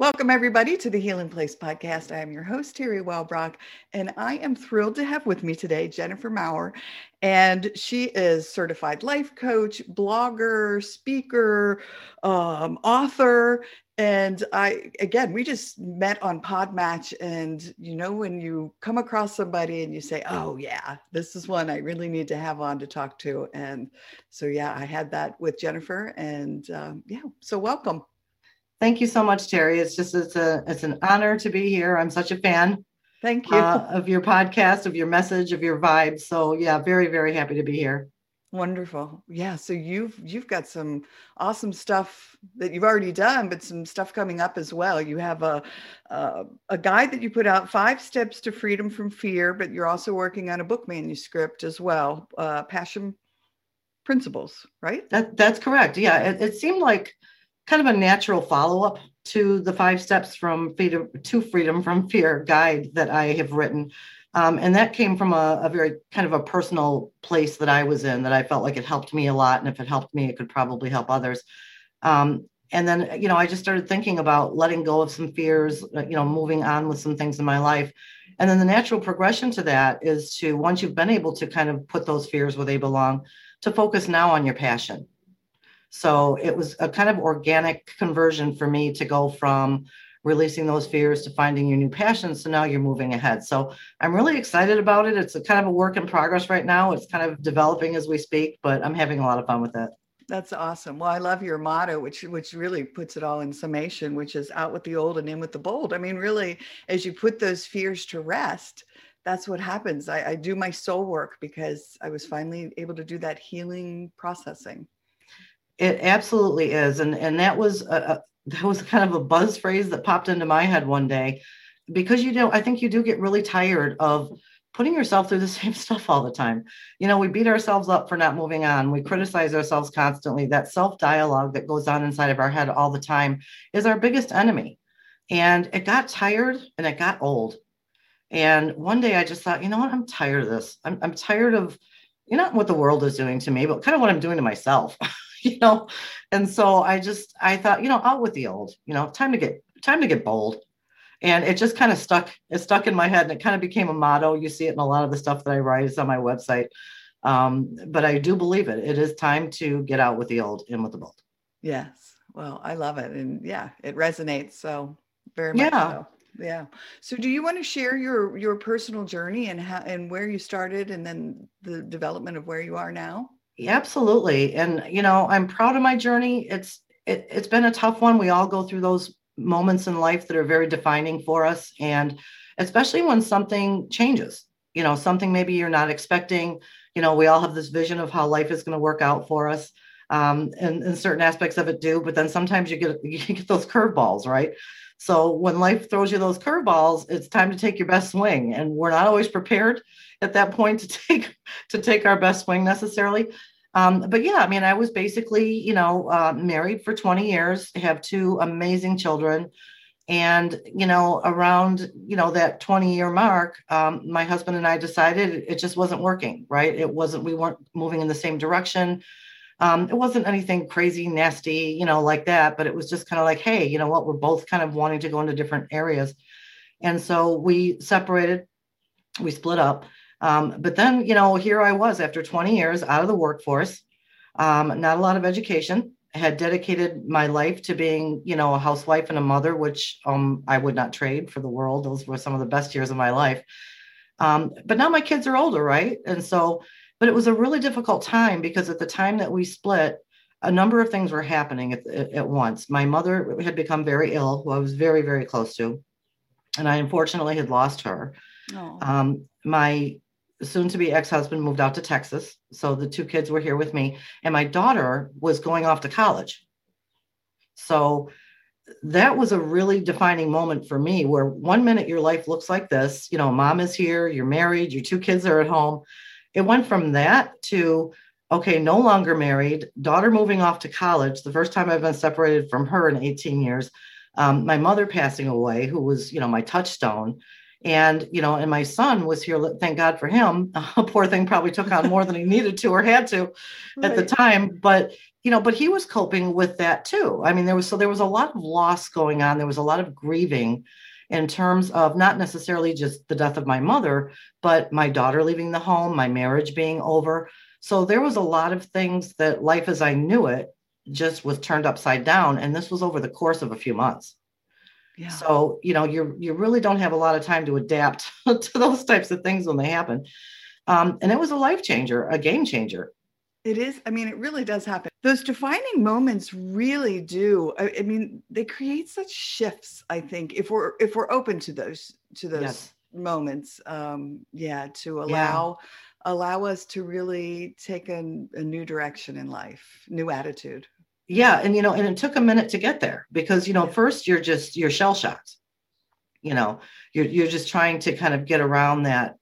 Welcome, everybody, to the Healing Place podcast. I am your host, Terri Wellbrock, and I am thrilled to have with me today Jennifer Maurer. And she is certified life coach, blogger, speaker, um, author. And I, again, we just met on Podmatch. And, you know, when you come across somebody and you say, oh, yeah, this is one I really need to have on to talk to. And so, yeah, I had that with Jennifer. And um, yeah, so welcome. Thank you so much, Terri. It's just it's a it's an honor to be here. I'm such a fan. Thank you uh, of your podcast, of your message, of your vibe. So yeah, very very happy to be here. Wonderful. Yeah. So you've you've got some awesome stuff that you've already done, but some stuff coming up as well. You have a a, a guide that you put out, five steps to freedom from fear, but you're also working on a book manuscript as well, uh, passion principles, right? That that's correct. Yeah. It, it seemed like kind of a natural follow up to the five steps from freedom to freedom from fear guide that I have written. Um, and that came from a, a, very kind of a personal place that I was in that I felt like it helped me a lot. And if it helped me, it could probably help others. Um, and then, you know, I just started thinking about letting go of some fears, uh, you know, moving on with some things in my life. And then the natural progression to that is to, once you've been able to kind of put those fears where they belong, to focus now on your passion so it was a kind of organic conversion for me to go from releasing those fears to finding your new passion. So now you're moving ahead. So I'm really excited about it. It's a kind of a work in progress right now. It's kind of developing as we speak, but I'm having a lot of fun with it. That's awesome. Well, I love your motto, which which really puts it all in summation, which is out with the old and in with the bold. I mean, really, as you put those fears to rest, that's what happens. I, I do my soul work because I was finally able to do that healing processing. It absolutely is, and and that was a, a, that was kind of a buzz phrase that popped into my head one day, because you know I think you do get really tired of putting yourself through the same stuff all the time. You know, we beat ourselves up for not moving on. We criticize ourselves constantly. That self dialogue that goes on inside of our head all the time is our biggest enemy. And it got tired and it got old. And one day I just thought, you know what? I'm tired of this. I'm, I'm tired of, you know, what the world is doing to me, but kind of what I'm doing to myself. you know? And so i just i thought you know out with the old you know time to get time to get bold. And it just kind of stuck it stuck in my head and it kind of became a motto. You see it in a lot of the stuff that i write is on my website. Um, but i do believe it. It is time to get out with the old and with the bold. Yes. Well i love it. And yeah it resonates so very much yeah. so. Yeah. So do you want to share your your personal journey and how and where you started and then the development of where you are now Absolutely. And you know, I'm proud of my journey. It's it, it's been a tough one. We all go through those moments in life that are very defining for us and especially when something changes. You know, something maybe you're not expecting. You know, we all have this vision of how life is going to work out for us. Um, and, and certain aspects of it do, but then sometimes you get you get those curveballs, right? So when life throws you those curveballs, it's time to take your best swing. And we're not always prepared at that point to take to take our best swing necessarily. Um, but yeah, I mean, I was basically, you know, uh, married for 20 years, have two amazing children. And, you know, around, you know, that 20 year mark, um, my husband and I decided it just wasn't working, right? It wasn't, we weren't moving in the same direction. Um, it wasn't anything crazy, nasty, you know, like that, but it was just kind of like, hey, you know what? We're both kind of wanting to go into different areas. And so we separated, we split up. Um, but then, you know, here I was after 20 years out of the workforce, um, not a lot of education. I had dedicated my life to being, you know, a housewife and a mother, which um, I would not trade for the world. Those were some of the best years of my life. Um, but now my kids are older, right? And so, but it was a really difficult time because at the time that we split, a number of things were happening at, at once. My mother had become very ill, who I was very, very close to, and I unfortunately had lost her. Oh. Um, my soon to be ex husband moved out to Texas. So the two kids were here with me, and my daughter was going off to college. So that was a really defining moment for me where one minute your life looks like this you know mom is here you're married your two kids are at home it went from that to okay no longer married daughter moving off to college the first time i've been separated from her in 18 years um, my mother passing away who was you know my touchstone. And you know and my son was here thank god for him. A poor thing probably took on more than he needed to or had to right. at the time. But you know but he was coping with that too. I mean there was so there was a lot of loss going on. There was a lot of grieving in terms of not necessarily just the death of my mother but my daughter leaving the home my marriage being over so there was a lot of things that life as i knew it just was turned upside down and this was over the course of a few months yeah. So, you know, you you really don't have a lot of time to adapt to those types of things when they happen. Um, and it was a life changer, a game changer. It is. I mean, it really does happen. Those defining moments really do. I, I mean, they create such shifts. I think if we're if we're open to those to those yes. moments, um, yeah, to allow yeah. allow us to really take a, a new direction in life, new attitude yeah and you know and it took a minute to get there because you know first you're just you're shell shocked you know you're you're just trying to kind of get around that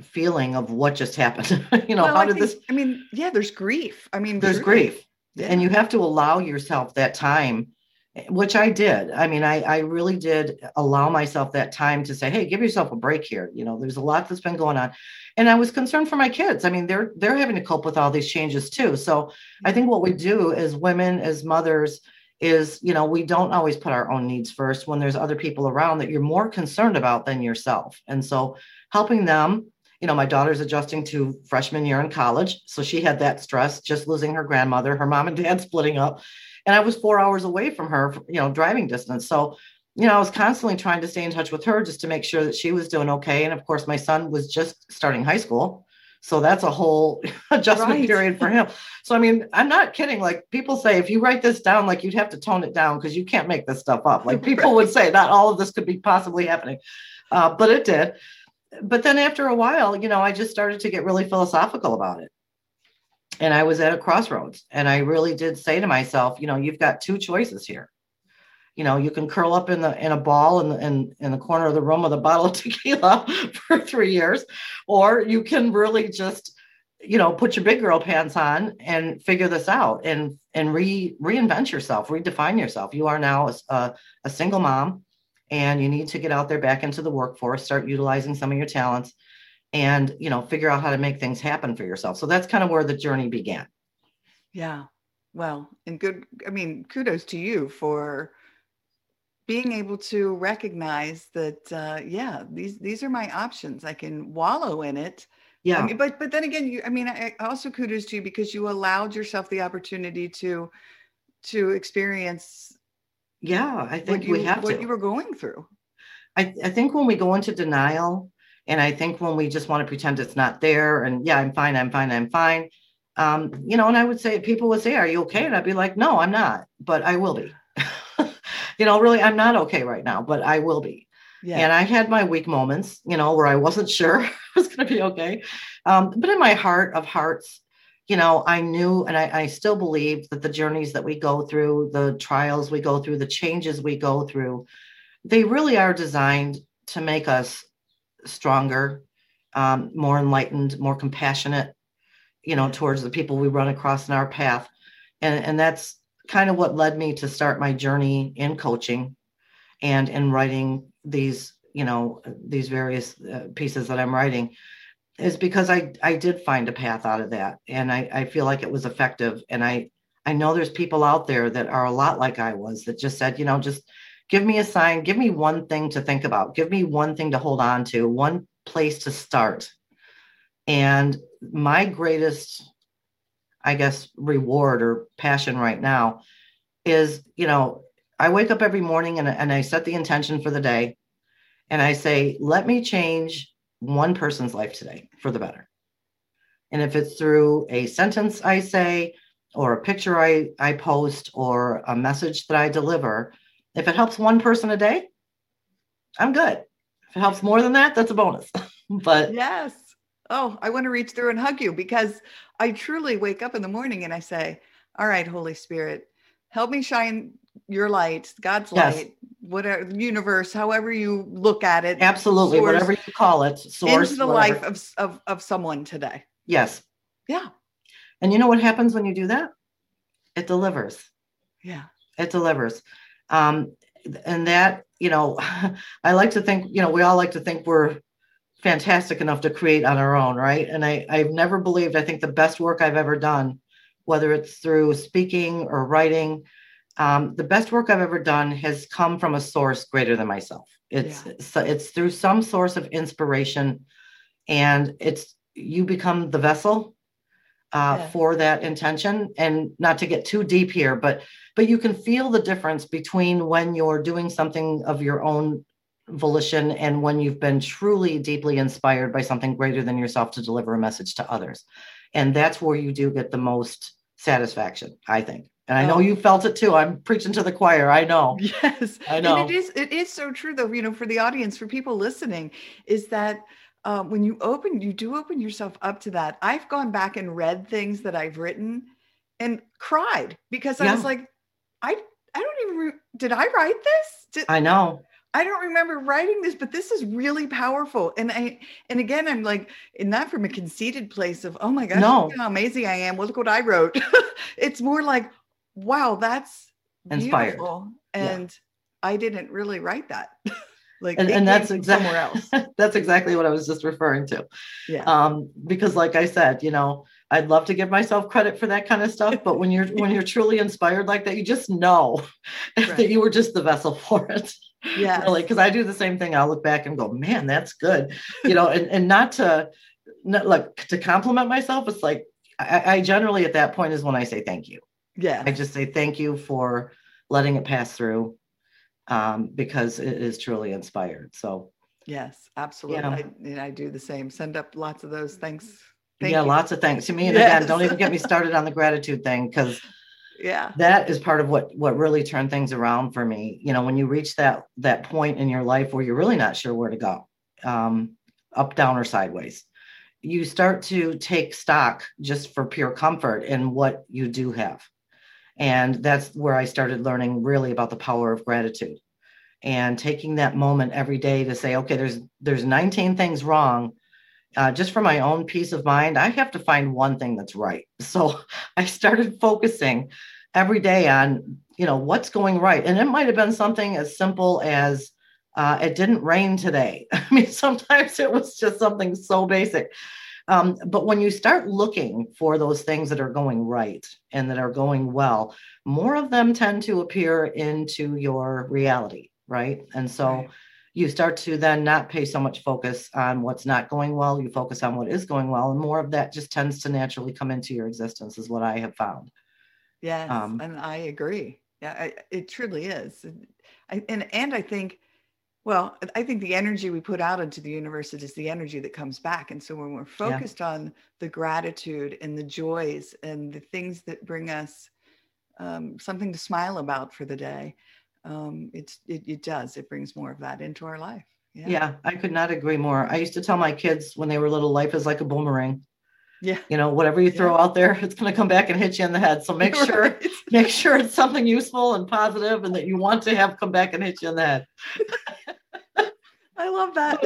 feeling of what just happened you know well, how I did think, this i mean yeah there's grief i mean there's grief yeah. And you have to allow yourself that time which I did. I mean, I, I really did allow myself that time to say, hey, give yourself a break here. You know, there's a lot that's been going on. And I was concerned for my kids. I mean, they're they're having to cope with all these changes too. So I think what we do as women, as mothers, is, you know, we don't always put our own needs first when there's other people around that you're more concerned about than yourself. And so helping them, you know, my daughter's adjusting to freshman year in college. So she had that stress, just losing her grandmother, her mom and dad splitting up and I was four hours away from her, you know, driving distance. So, you know, I was constantly trying to stay in touch with her just to make sure that she was doing okay. And of course, my son was just starting high school. So that's a whole adjustment right. period for him. So, I mean, I'm not kidding. Like people say, if you write this down, like you'd have to tone it down because you can't make this stuff up. Like people right. would say, not all of this could be possibly happening, uh, but it did. But then after a while, you know, I just started to get really philosophical about it and I was at a crossroads. And I really did say to myself, you know, you've got two choices here. You know, you can curl up in the in a ball in the in, in the corner of the room with a bottle of tequila for three years, or you can really just, you know, put your big girl pants on and figure this out and and re reinvent yourself, redefine yourself. You are now a, a single mom, and you need to get out there back into the workforce, start utilizing some of your talents and you know figure out how to make things happen for yourself. So that's kind of where the journey began. Yeah. Well and good i mean kudos to you for being able to recognize that uh, yeah these these are my options. I can wallow in it. Yeah. I mean, but but then again you i mean I also kudos to you because you allowed yourself the opportunity to to experience yeah i think you, we have to what to. you were going through I, I think when we go into denial and I think when we just want to pretend it's not there and yeah, I'm fine, I'm fine, I'm fine. Um, you know, and I would say people would say, Are you okay? And I'd be like, No, I'm not, but I will be. you know, really, I'm not okay right now, but I will be. Yeah. And I had my weak moments, you know, where I wasn't sure I was going to be okay. Um, but in my heart of hearts, you know, I knew and I, I still believe that the journeys that we go through, the trials we go through, the changes we go through, they really are designed to make us stronger, um, more enlightened, more compassionate, you know, towards the people we run across in our path. And, and that's kind of what led me to start my journey in coaching and in writing these, you know, these various uh, pieces that I'm writing is because I, I did find a path out of that. And I, I feel like it was effective. And I, I know there's people out there that are a lot like I was that just said, you know, just give me a sign, give me one thing to think about, give me one thing to hold on to, one place to start. And my greatest, I guess, reward or passion right now is, you know, I wake up every morning and, and I set the intention for the day. And I say, let me change one person's life today for the better. And if it's through a sentence I say, or a picture I, I post, or a message that I deliver, if it helps one person a day, I'm good. If it helps more than that, that's a bonus. but yes. Oh, I want to reach through and hug you because I truly wake up in the morning and I say, All right, Holy Spirit, help me shine your light, God's yes. light, whatever universe, however you look at it. Absolutely, source, whatever you call it, source into the whatever. life of, of of someone today. Yes. Yeah. And you know what happens when you do that? It delivers. Yeah. It delivers. Um, and that, you know, I like to think, you know, we all like to think we're fantastic enough to create on our own, right? And I, I've never believed, I think the best work I've ever done, whether it's through speaking or writing, um, the best work I've ever done has come from a source greater than myself. It's yeah. it's through some source of inspiration, and it's you become the vessel uh, yeah. for that intention. And not to get too deep here, but but you can feel the difference between when you're doing something of your own volition and when you've been truly deeply inspired by something greater than yourself to deliver a message to others. And that's where you do get the most satisfaction, I think. And I know oh. you felt it too. I'm preaching to the choir. I know. Yes. I know. And it is it is so true though, you know, for the audience, for people listening, is that um, when you open, you do open yourself up to that. I've gone back and read things that I've written and cried because I yeah. was like, I I don't even re- did I write this? Did, I know. I don't remember writing this, but this is really powerful. And I and again, I'm like, in not from a conceited place of, oh my gosh, no. how amazing I am. Well, look what I wrote. it's more like, wow, that's inspired. Beautiful. And yeah. I didn't really write that. like and, and that's exactly somewhere else. that's exactly what I was just referring to. Yeah. Um, because like I said, you know, I'd love to give myself credit for that kind of stuff, but when you're when you're truly inspired like that, you just know right. that you were just the vessel for it. Yeah. Really, because I do the same thing. I'll look back and go, man, that's good. You know, and, and not to not like to compliment myself. It's like I, I generally at that point is when I say thank you. Yeah. I just say thank you for letting it pass through um, because it is truly inspired. So yes, absolutely. Yeah. I, and I do the same. Send up lots of those thanks. Thank yeah, you. lots of thanks to me. And yes. again, don't even get me started on the gratitude thing because yeah that is part of what what really turned things around for me you know when you reach that that point in your life where you're really not sure where to go um, up down or sideways you start to take stock just for pure comfort in what you do have and that's where i started learning really about the power of gratitude. And taking that moment every day to say okay there's there's 19 things wrong. Uh, just for my own peace of mind i have to find one thing that's right. So i started focusing every day on you know what's going right. And it might have been something as simple as uh, it didn't rain today. I mean sometimes it was just something so basic um, but when you start looking for those things that are going right and that are going well, more of them tend to appear into your reality, right? And so right. you start to then not pay so much focus on what's not going well. You focus on what is going well, and more of that just tends to naturally come into your existence, is what I have found. Yes, um, and I agree. Yeah, I, it truly is. I, and and I think well, I think the energy we put out into the universe is the energy that comes back. And so when we're focused yeah. on the gratitude and the joys and the things that bring us um, something to smile about for the day, um, it's it, it does. It brings more of that into our life. Yeah. yeah, I could not agree more. I used to tell my kids when they were little, life is like a boomerang. Yeah. You know, whatever you throw yeah. out there, it's going to come back and hit you in the head. So make sure, right. make sure it's something useful and positive and that you want to have come back and hit you in the head. I love that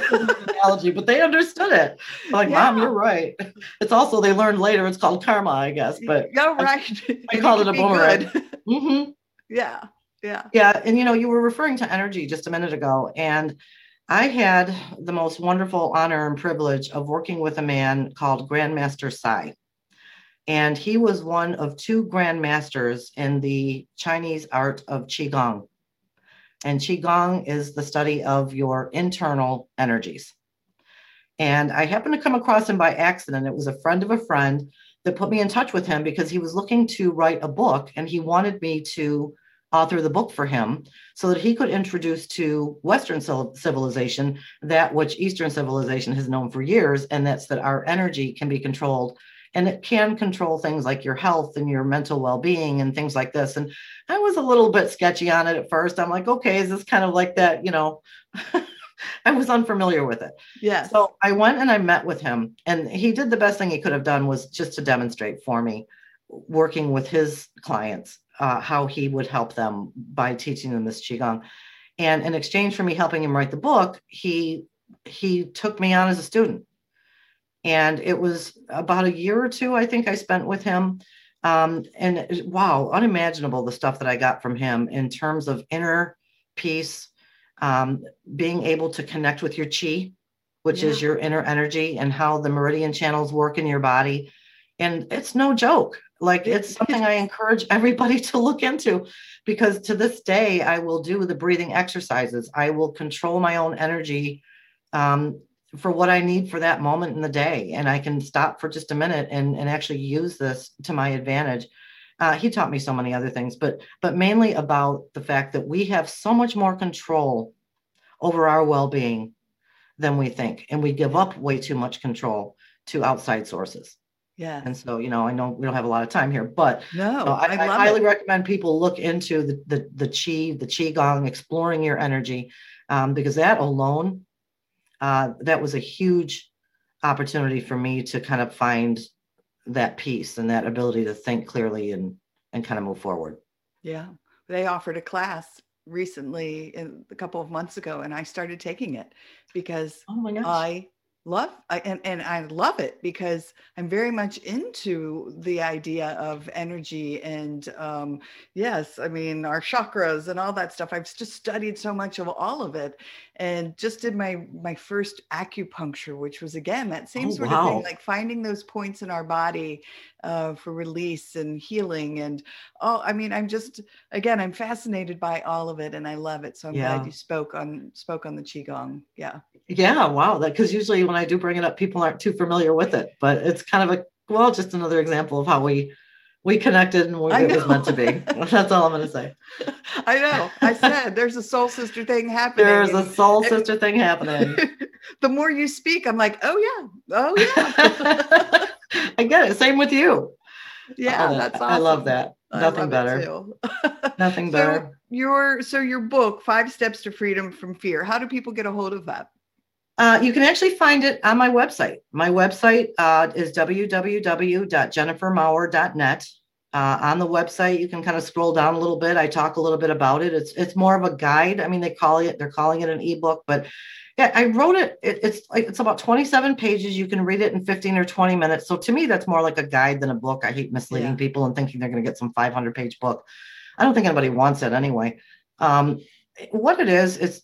analogy, but they understood it. Like, yeah. mom, you're right. It's also they learned later. It's called karma, I guess. But you're right. I, I called it a boomerang. Mm-hmm. Yeah, yeah, yeah. And you know, you were referring to energy just a minute ago, and I had the most wonderful honor and privilege of working with a man called Grandmaster Sai. And he was one of two grandmasters in the Chinese art of Qigong. And Qigong is the study of your internal energies. And I happened to come across him by accident. It was a friend of a friend that put me in touch with him because he was looking to write a book and he wanted me to author the book for him so that he could introduce to Western civilization that which Eastern civilization has known for years, and that's that our energy can be controlled and it can control things like your health and your mental well-being and things like this. And i was a little bit sketchy on it at first. I'm like okay is this kind of like that you know? I was unfamiliar with it. Yeah so i went and i met with him and he did the best thing he could have done was just to demonstrate for me working with his clients uh, how he would help them by teaching them this qigong. And in exchange for me helping him write the book he he took me on as a student and it was about a year or two i think i spent with him. Um, and wow unimaginable the stuff that i got from him in terms of inner peace um, being able to connect with your chi which yeah. is your inner energy and how the meridian channels work in your body. And it's no joke. Like it's something i encourage everybody to look into because to this day i will do the breathing exercises. I will control my own energy um, for what I need for that moment in the day. And I can stop for just a minute and, and actually use this to my advantage. Uh, he taught me so many other things, but but mainly about the fact that we have so much more control over our well-being than we think, and we give up way too much control to outside sources. Yeah. And so, you know, I know we don't have a lot of time here, but no, I, I, I highly it. recommend people look into the the the chi, the qigong, exploring your energy, um, because that alone uh, that was a huge opportunity for me to kind of find that peace and that ability to think clearly and and kind of move forward. Yeah, they offered a class recently in, a couple of months ago, and I started taking it because oh I love I, and, and i love it because i'm very much into the idea of energy and um, yes i mean our chakras and all that stuff. I've just studied so much of all of it and just did my my first acupuncture which was again that same oh, sort wow. of thing like finding those points in our body uh, for release and healing and oh i mean i'm just again i'm fascinated by all of it and i love it so i'm yeah. glad you spoke on spoke on the qigong yeah yeah wow that because usually when i do bring it up people aren't too familiar with it but it's kind of a well just another example of how we we connected and what it was meant to be. That's all I'm going to say. I know. I said there's a soul sister thing happening. There's a soul sister thing happening. the more you speak, I'm like, oh yeah, oh yeah. I get it. Same with you. Yeah, that's awesome. I love that. Nothing better. Nothing better. So your so your book, Five Steps to Freedom from Fear. How do people get a hold of that? Uh, you can actually find it on my website. My website uh, is www.jennifermaurer.net. Uh, on the website, you can kind of scroll down a little bit. I talk a little bit about it. It's it's more of a guide. I mean, they call it they're calling it an ebook, but yeah, I wrote it, it. It's like it's about 27 pages. You can read it in 15 or 20 minutes. So to me, that's more like a guide than a book. I hate misleading yeah. people and thinking they're going to get some 500 page book. I don't think anybody wants it anyway. Um, what it is, it's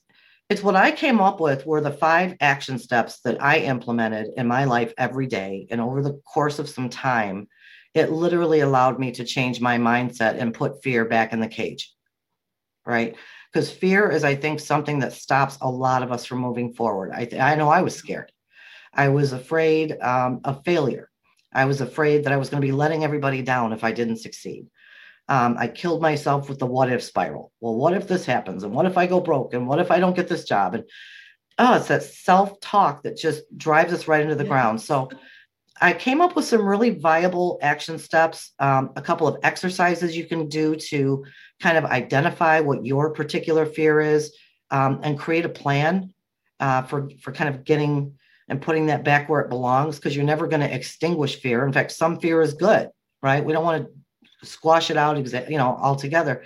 it's what I came up with were the five action steps that I implemented in my life every day. And over the course of some time, it literally allowed me to change my mindset and put fear back in the cage. Right because fear is i think something that stops a lot of us from moving forward i, th- I know i was scared i was afraid um, of failure i was afraid that i was going to be letting everybody down if i didn't succeed um, i killed myself with the what if spiral well what if this happens and what if i go broke and what if i don't get this job and oh it's that self-talk that just drives us right into the yeah. ground so I came up with some really viable action steps, um, a couple of exercises you can do to kind of identify what your particular fear is um, and create a plan uh, for, for kind of getting and putting that back where it belongs because you're never going to extinguish fear. In fact, some fear is good, right? We don't want to squash it out, you know, altogether.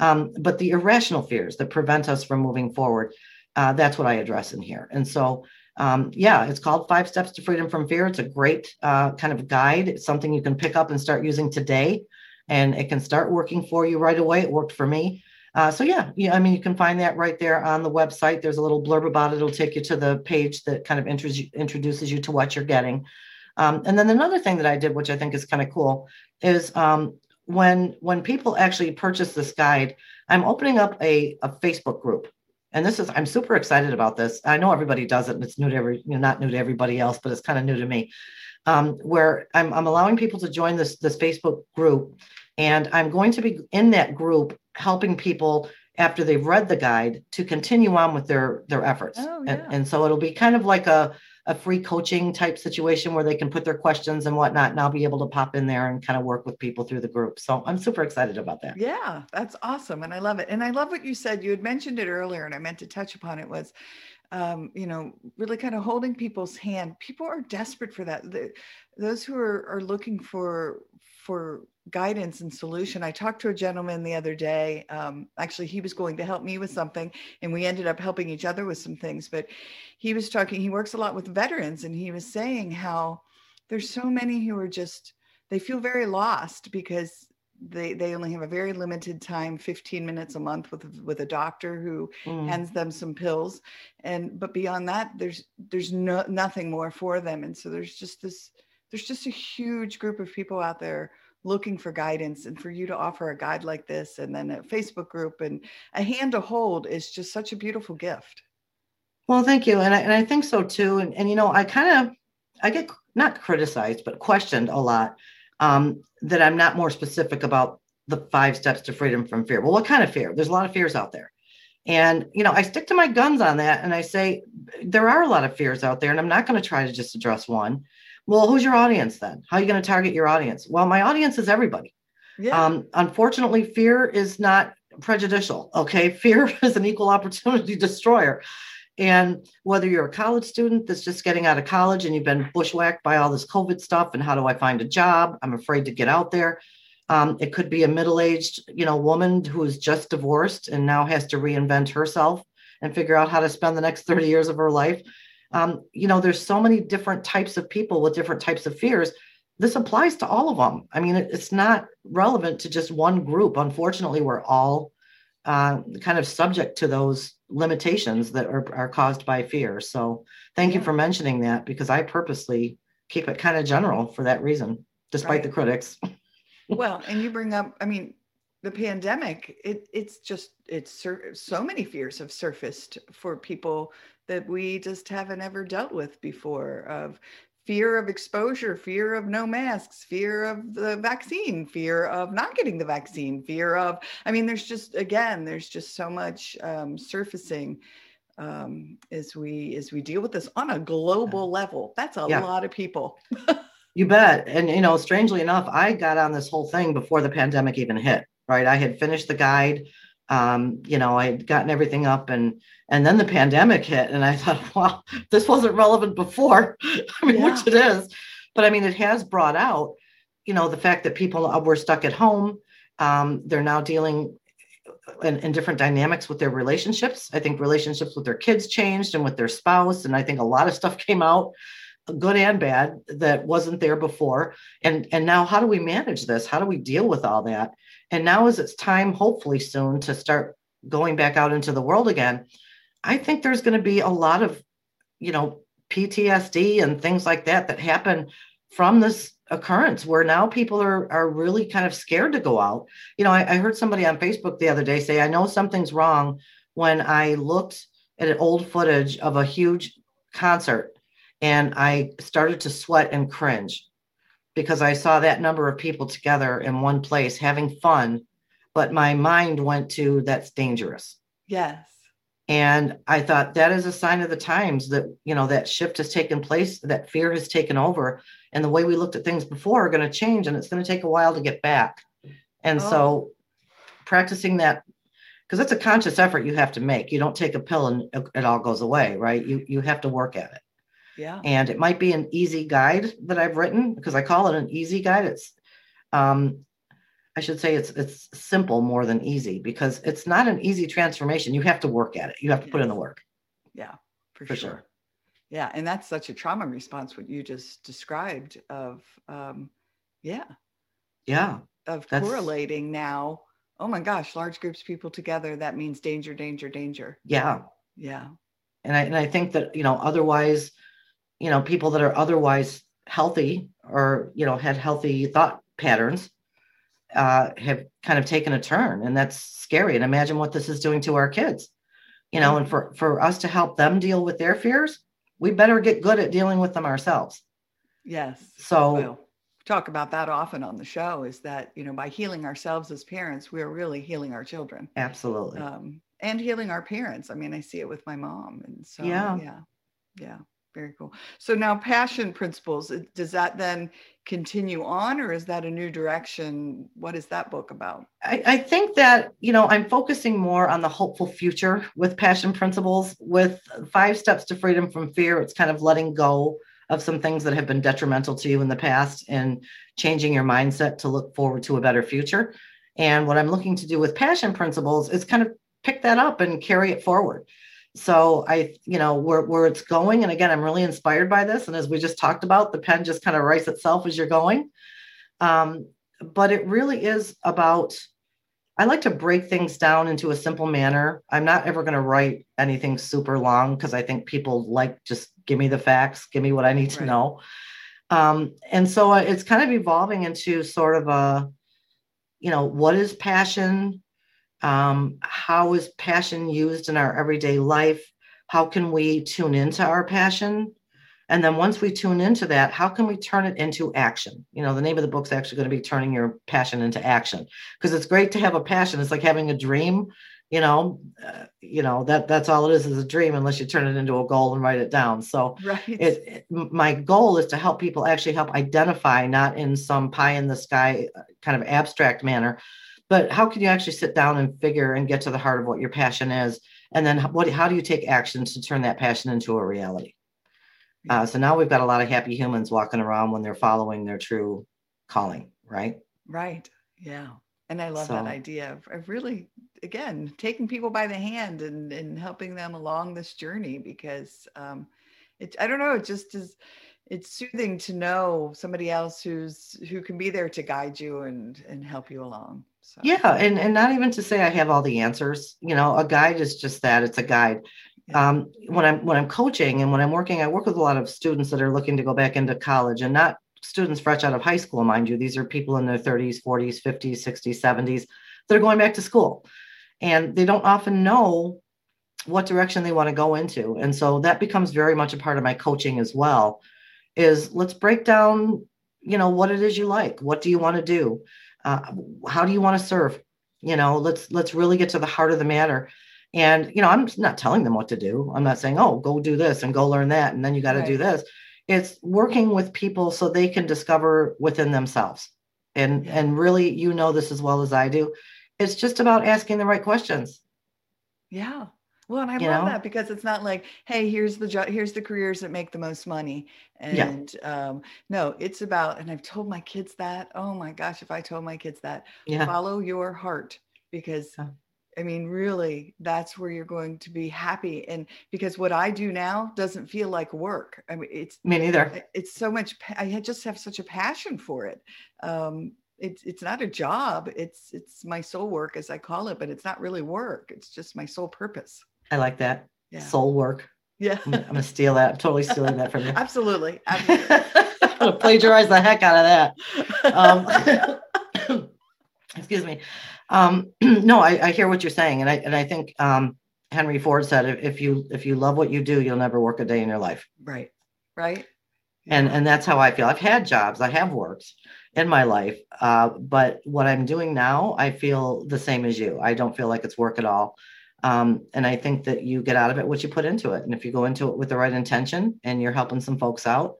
Um, but the irrational fears that prevent us from moving forward, uh, that's what I address in here. And so um, yeah, it's called Five Steps to Freedom from Fear. It's a great uh, kind of guide. It's something you can pick up and start using today, and it can start working for you right away. It worked for me. Uh, so yeah, yeah, I mean, you can find that right there on the website. There's a little blurb about it. It'll take you to the page that kind of introduces you to what you're getting. Um, and then another thing that I did, which I think is kind of cool, is um, when when people actually purchase this guide, I'm opening up a, a Facebook group and this is i'm super excited about this i know everybody does it and it's new to every you know not new to everybody else but it's kind of new to me um, where I'm, I'm allowing people to join this this facebook group and i'm going to be in that group helping people after they've read the guide to continue on with their their efforts. Oh, yeah. and, and so it'll be kind of like a a free coaching type situation where they can put their questions and whatnot, and I'll be able to pop in there and kind of work with people through the group. So I'm super excited about that. Yeah, that's awesome. And I love it. And I love what you said. You had mentioned it earlier, and I meant to touch upon it was, um, you know, really kind of holding people's hand. People are desperate for that. The, those who are, are looking for for guidance and solution. I talked to a gentleman the other day. Um, actually, he was going to help me with something, and we ended up helping each other with some things. But he was talking, he works a lot with veterans, and he was saying how there's so many who are just, they feel very lost because they they only have a very limited time 15 minutes a month with with a doctor who mm. hands them some pills and but beyond that there's there's no nothing more for them and so there's just this there's just a huge group of people out there looking for guidance and for you to offer a guide like this and then a Facebook group and a hand to hold is just such a beautiful gift. Well, thank you. And I, and I think so too. And, and, you know, I kind of, I get not criticized, but questioned a lot um, that I'm not more specific about the five steps to freedom from fear. Well, what kind of fear? There's a lot of fears out there. And, you know, I stick to my guns on that. And I say, there are a lot of fears out there. And I'm not going to try to just address one. Well, who's your audience then? How are you going to target your audience? Well, my audience is everybody. Yeah. Um, unfortunately, fear is not prejudicial. Okay. Fear is an equal opportunity destroyer. And whether you're a college student that's just getting out of college and you've been bushwhacked by all this COVID stuff and how do I find a job? I'm afraid to get out there. Um, it could be a middle-aged, you know, woman who is just divorced and now has to reinvent herself and figure out how to spend the next 30 years of her life um, you know there's so many different types of people with different types of fears. This applies to all of them. I mean it, it's not relevant to just one group. Unfortunately we're all uh, kind of subject to those limitations that are, are caused by fear. So thank you for mentioning that because i purposely keep it kind of general for that reason despite right. the critics. Well and you bring up i mean the pandemic it, it's just it's so many fears have surfaced for people that we just haven't ever dealt with before of fear of exposure, fear of no masks, fear of the vaccine, fear of not getting the vaccine, fear of, I mean, there's just, again, there's just so much um, surfacing um, as we, as we deal with this on a global level. That's a yeah. lot of people. you bet. And, you know, strangely enough, I got on this whole thing before the pandemic even hit, right? I had finished the guide um, you know, I had gotten everything up and and then the pandemic hit and I thought, wow, this wasn't relevant before. I mean, yeah. which it is. But I mean, it has brought out, you know, the fact that people were stuck at home. Um, they're now dealing in, in, different dynamics with their relationships. I think relationships with their kids changed and with their spouse. And I think a lot of stuff came out, good and bad, that wasn't there before. And and now how do we manage this? How do we deal with all that? And now, is it's time, hopefully soon, to start going back out into the world again, I think there's going to be a lot of, you know, PTSD and things like that that happen from this occurrence where now people are are really kind of scared to go out. You know, I, I heard somebody on Facebook the other day say, I know something's wrong when I looked at an old footage of a huge concert and I started to sweat and cringe because I saw that number of people together in one place having fun, but my mind went to that's dangerous. Yes. And I thought that is a sign of the times that, you know, that shift has taken place, that fear has taken over, and the way we looked at things before are going to change and it's going to take a while to get back. And oh. so practicing that because it's a conscious effort you have to make. You don't take a pill and uh, it all goes away, right? You you have to work at it. Yeah. And it might be an easy guide that I've written because I call it an easy guide. It's um I should say it's it's simple more than easy because it's not an easy transformation. You have to work at it. You have to put in the work. Yeah, for, for sure. sure. Yeah, and that's such a trauma response what you just described of um yeah. Yeah. Of correlating now. Oh my gosh, large groups of people together that means danger, danger, danger. Yeah. Yeah. And I and I think that, you know, otherwise you know people that are otherwise healthy or you know had healthy thought patterns uh, have kind of taken a turn and that's scary. And imagine what this is doing to our kids you know and for for us to help them deal with their fears we better get good at dealing with them ourselves. Yes. So talk about that often on the show is that you know by healing ourselves as parents we are really healing our children. Absolutely. Um, and healing our parents. I mean i see it with my mom and so Yeah. yeah yeah very cool. So now passion principles uh, does that then continue on or is that a new direction? What is that book about? I, I think that you know i'm focusing more on the hopeful future with passion principles. With five steps to freedom from fear it's kind of letting go of some things that have been detrimental to you in the past and changing your mindset to look forward to a better future. And what i'm looking to do with passion principles is kind of pick that up and carry it forward so i you know where, where it's going and again i'm really inspired by this and as we just talked about the pen just kind of writes itself as you're going um, but it really is about I like to break things down into a simple manner. I'm not ever going to write anything super long because I think people like just give me the facts, give me what I need to know. Um, and so uh, it's kind of evolving into sort of a, you know, what is passion? Um, how is passion used in our everyday life? How can we tune into our passion? And then once we tune into that, how can we turn it into action? You know, the name of the book's actually going to be turning your passion into action because it's great to have a passion. It's like having a dream. You know, uh, you know that that's all it is is a dream unless you turn it into a goal and write it down. So right it, it- my goal is to help people actually help identify, not in some pie in the sky uh, kind of abstract manner, but how can you actually sit down and figure and get to the heart of what your passion is, and then what how do you take actions to turn that passion into a reality? Uh, so now we've got a lot of happy humans walking around when they're following their true calling, right? Right. Yeah. And I love that idea of, of really, again, taking people by the hand and, and helping them along this journey because um, it, I don't know, it just is, it's soothing to know somebody else who's, who can be there to guide you and, and help you along. So, Yeah, and and not even to say I have all the answers. You know, a guide is just that; it's a guide. Um, when I'm when I'm coaching and when I'm working, I work with a lot of students that are looking to go back into college, and not students fresh out of high school, mind you. These are people in their 30s, 40s, 50s, 60s, 70s that are going back to school, and they don't often know what direction they want to go into, and so that becomes very much a part of my coaching as well. Is let's break down, you know, what it is you like. What do you want to do? Uh, how do you want to serve? You know let's let's really get to the heart of the matter. And you know i'm not telling them what to do. I'm not saying oh go do this and go learn that and then you got to do this. It's working with people so they can discover within themselves. And Yeah. and really you know this as well as i do. It's just about asking the right questions. Yeah. Well, and I You love know? that because it's not like, hey, here's the job, here's the careers that make the most money. Yeah. And um, no, it's about, and I've told my kids that. Oh my gosh, if I told my kids that, yeah follow your heart because Yeah. I mean, really, that's where you're going to be happy. And because what I do now doesn't feel like work. I mean, it's me neither it's so much i just have such a passion for it um it's it's not a job it's it's my soul work as i call it but it's not really work it's just my sole purpose i like that. Yeah. Soul work. Yeah. I'm, I'm gonna steal that. I'm totally stealing that from you. Absolutely, absolutely. i'm gonna plagiarize the heck out of that. Um, excuse me. Um, no, I, I hear what you're saying, and I and I think um, Henry Ford said, if, if you if you love what you do, you'll never work a day in your life, right. Right? And and that's how I feel. I've had jobs, I have worked in my life, uh, but what I'm doing now, I feel the same as you. I don't feel like it's work at all. Um, and I think that you get out of it what you put into it. And if you go into it with the right intention and you're helping some folks out,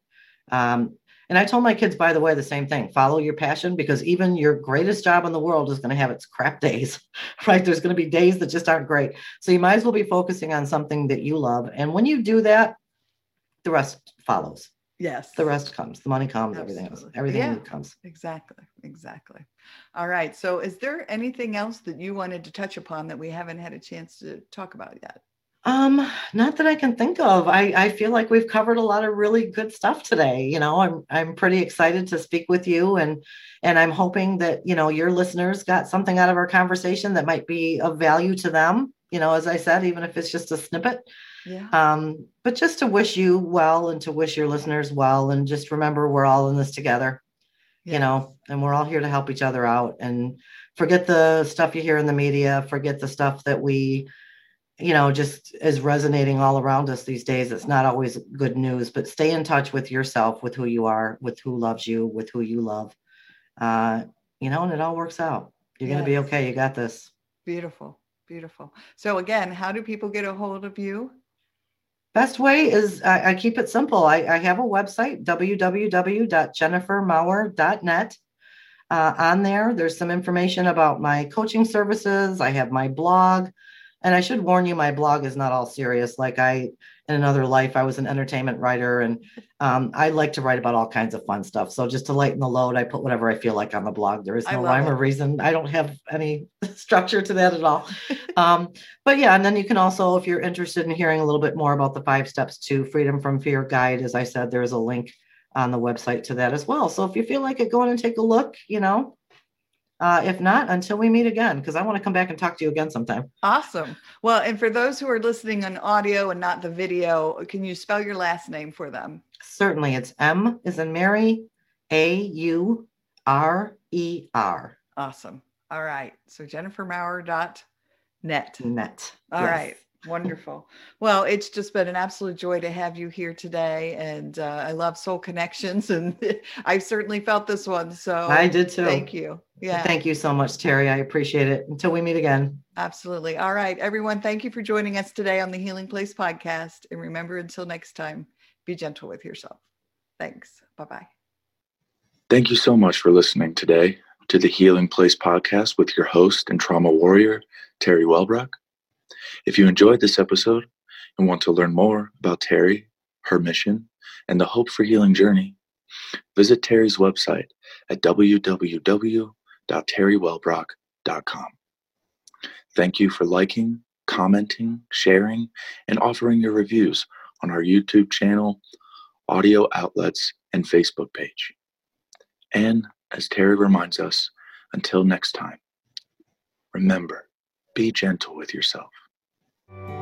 um, and I told my kids, by the way, the same thing follow your passion because even your greatest job in the world is going to have its crap days, right? There's going to be days that just aren't great. So you might as well be focusing on something that you love. And when you do that, the rest follows. Yes The rest comes, the money comes, everything else, everything Yeah. comes. exactly exactly all right so is there anything else that you wanted to touch upon that we haven't had a chance to talk about yet Um, not that I can think of. I, I feel like we've covered a lot of really good stuff today. You know, I'm I'm pretty excited to speak with you and and I'm hoping that, you know, your listeners got something out of our conversation that might be of value to them. You know, as I said, even if it's just a snippet. Yeah Um, but just to wish you well and to wish your listeners well and just remember we're all in this together, you know, and we're all here to help each other out and forget the stuff you hear in the media, forget the stuff that we you know, just is resonating all around us these days. It's not always good news, but stay in touch with yourself, with who you are, with who loves you, with who you love. Uh, you know, and it all works out. You're yes. going to be okay. You got this. Beautiful. Beautiful. So, again, how do people get a hold of you? Best way is I, I keep it simple. I, I, have a website, www.jennifermaurer.net. Uh, on there, there's some information about my coaching services. I have my blog. And I should warn you, my blog is not all serious. Like I, in another life, I was an entertainment writer, and um, I like to write about all kinds of fun stuff. So just to lighten the load, I put whatever I feel like on the blog. There is no rhyme it. or reason. I don't have any structure to that at all. um, but yeah, and then you can also, if you're interested in hearing a little bit more about the five steps to freedom from fear guide, as I said, there is a link on the website to that as well. So if you feel like it, go in and take a look. You know, uh, if not, until we meet again, because I want to come back and talk to you again sometime. Awesome. Well, and for those who are listening on audio and not the video, can you spell your last name for them? Certainly. It's M is in Mary, A U R E R. Awesome. All right. So jennifermaurer.net. Net. All yes. right. Wonderful. Well, it's just been an absolute joy to have you here today. And uh, I love Soul Connections, and I've certainly felt this one. So I did too. Thank you. Yeah. Thank you so much, Terri. I appreciate it. Until we meet again. Absolutely. All right, everyone. Thank you for joining us today on the Healing Place podcast. And remember, until next time, be gentle with yourself. Thanks. Bye bye. Thank you so much for listening today to the Healing Place podcast with your host and trauma warrior, Terri Wellbrock. If you enjoyed this episode and want to learn more about Terri, her mission, and the Hope for Healing journey, visit Terri's website at www.terriwellbrock.com. Thank you for liking, commenting, sharing, and offering your reviews on our YouTube channel, audio outlets, and Facebook page. And as Terri reminds us, until next time, remember, be gentle with yourself thank you